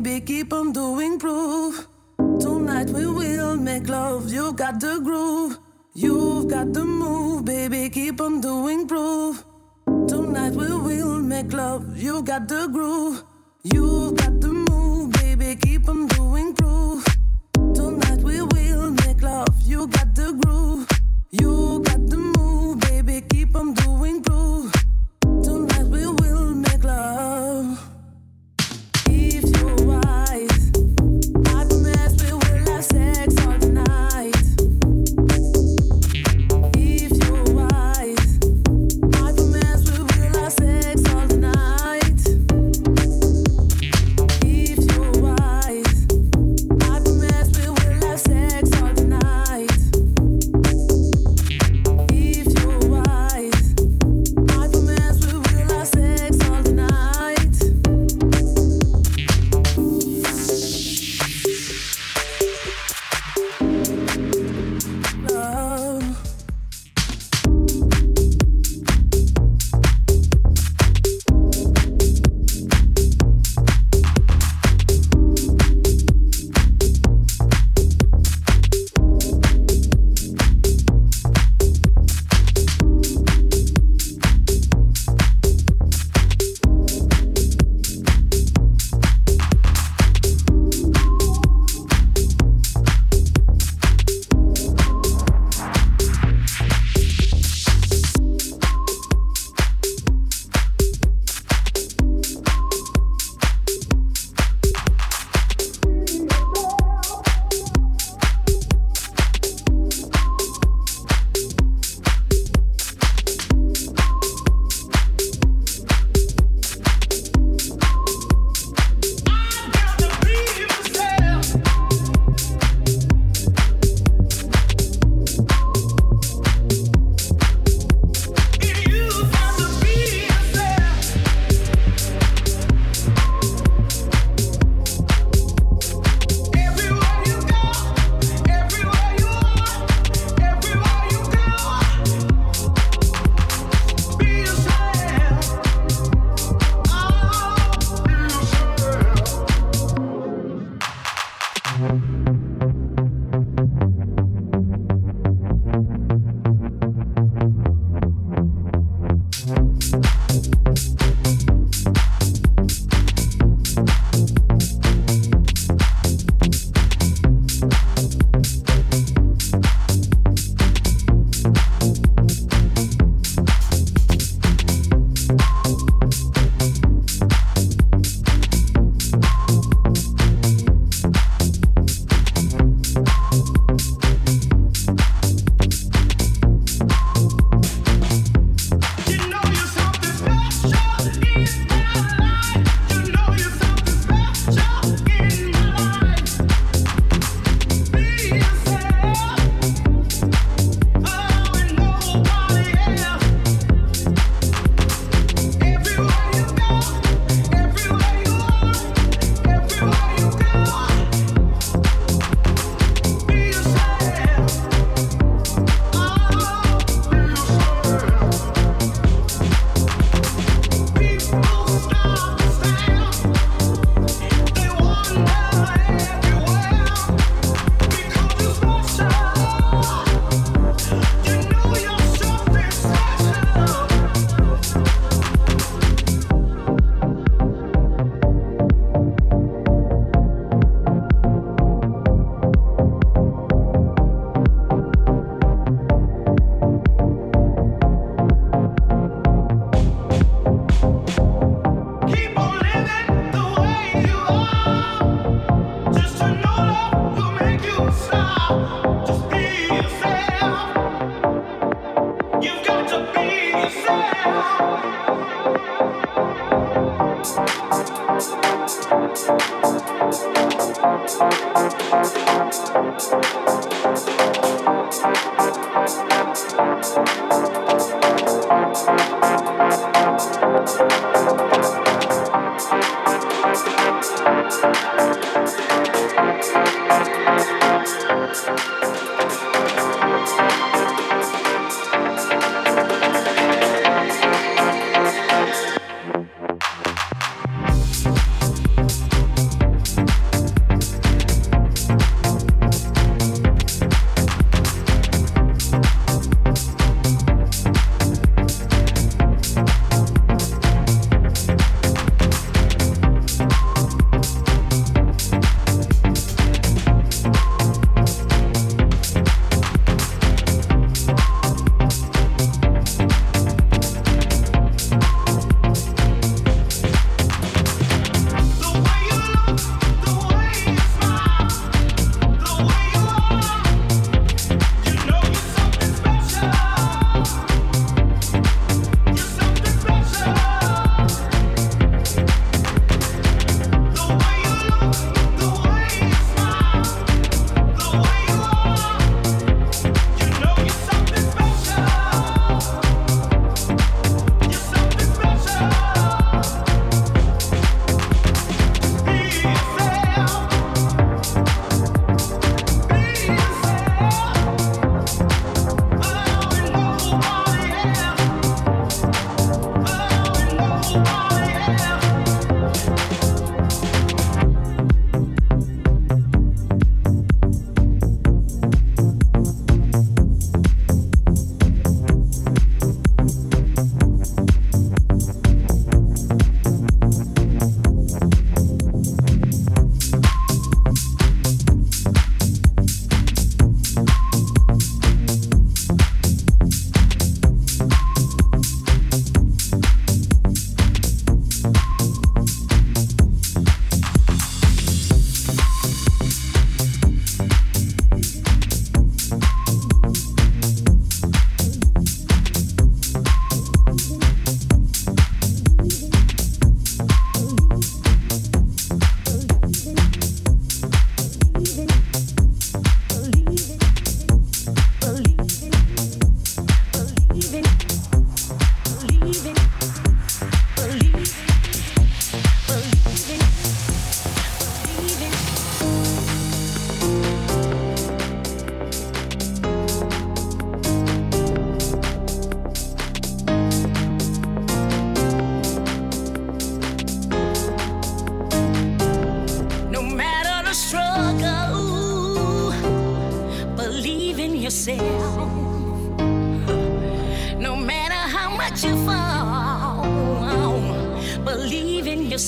baby, keep on doing proof. Tonight we will make love, you got the groove. You've got the move, baby, keep on doing proof. Tonight we will make love, you got the groove. You've got the move, baby, keep on doing proof. Tonight we will make love, you got the groove.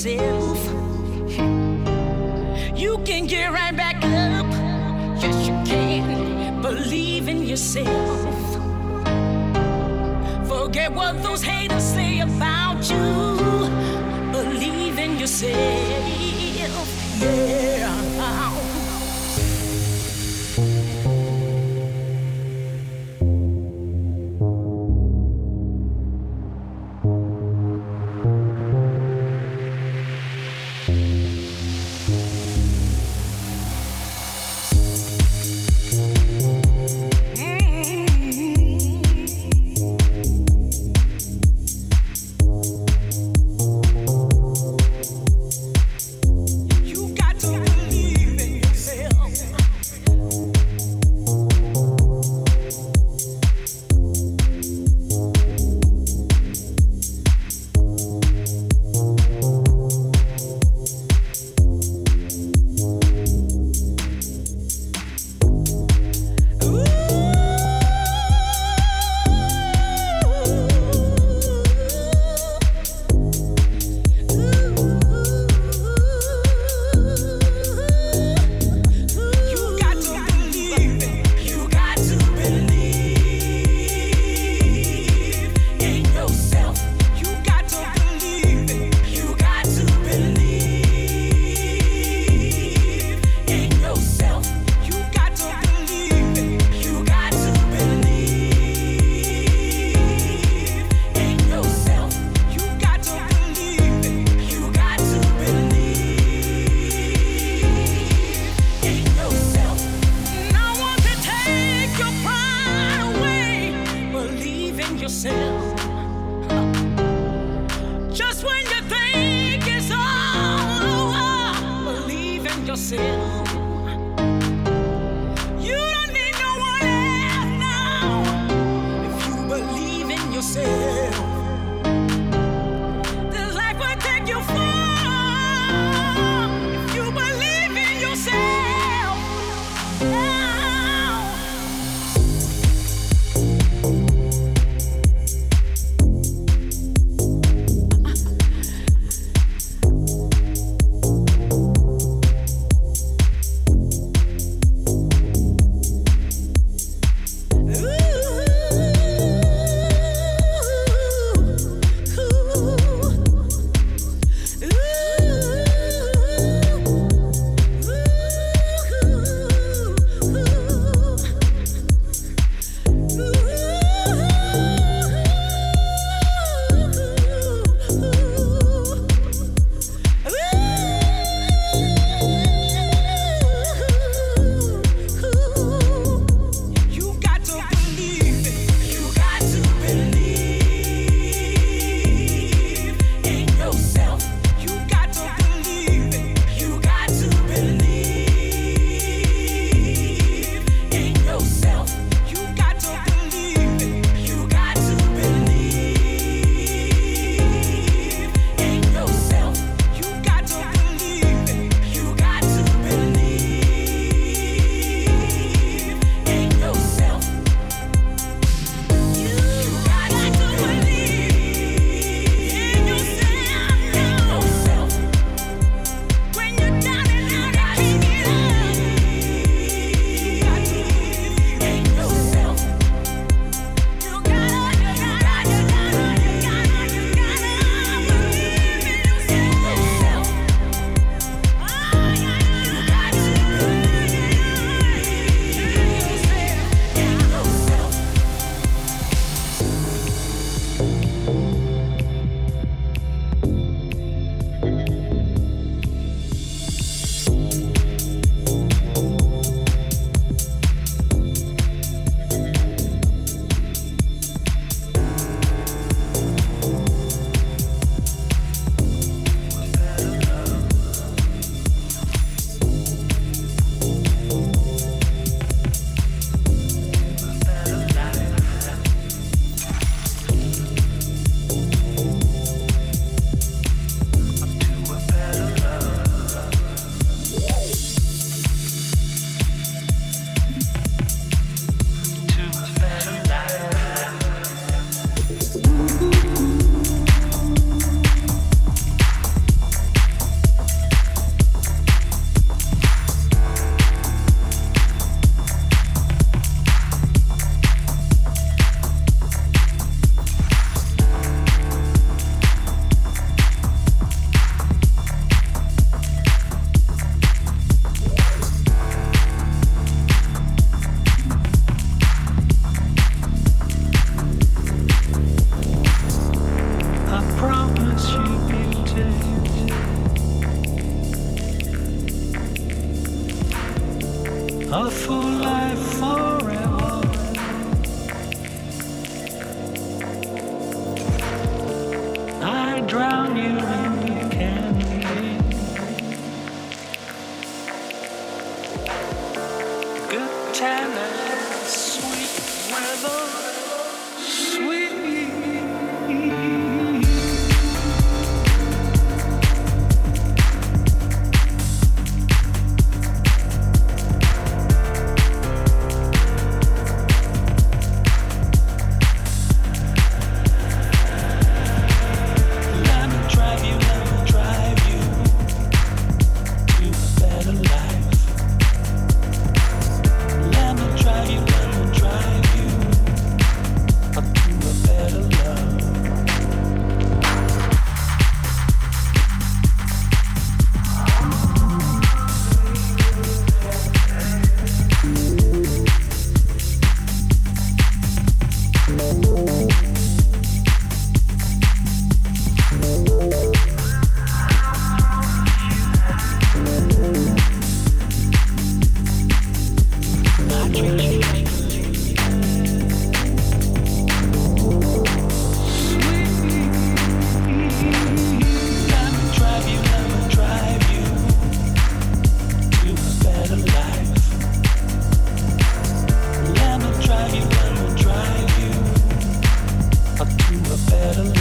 Believe better.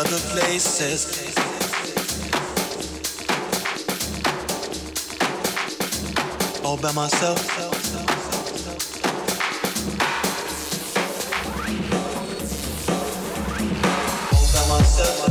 other places. All by myself. All by myself.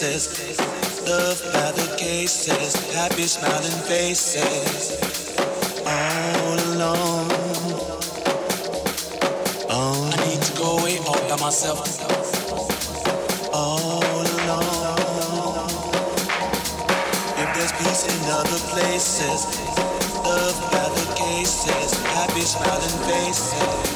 places, love by the cases, happy smiling faces, all alone. I need to go away all by myself. All alone. If there's peace in other places, love by the cases, happy smiling faces.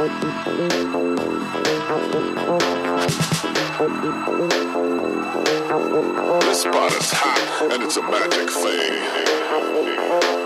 This spot is hot and it's a magic thing.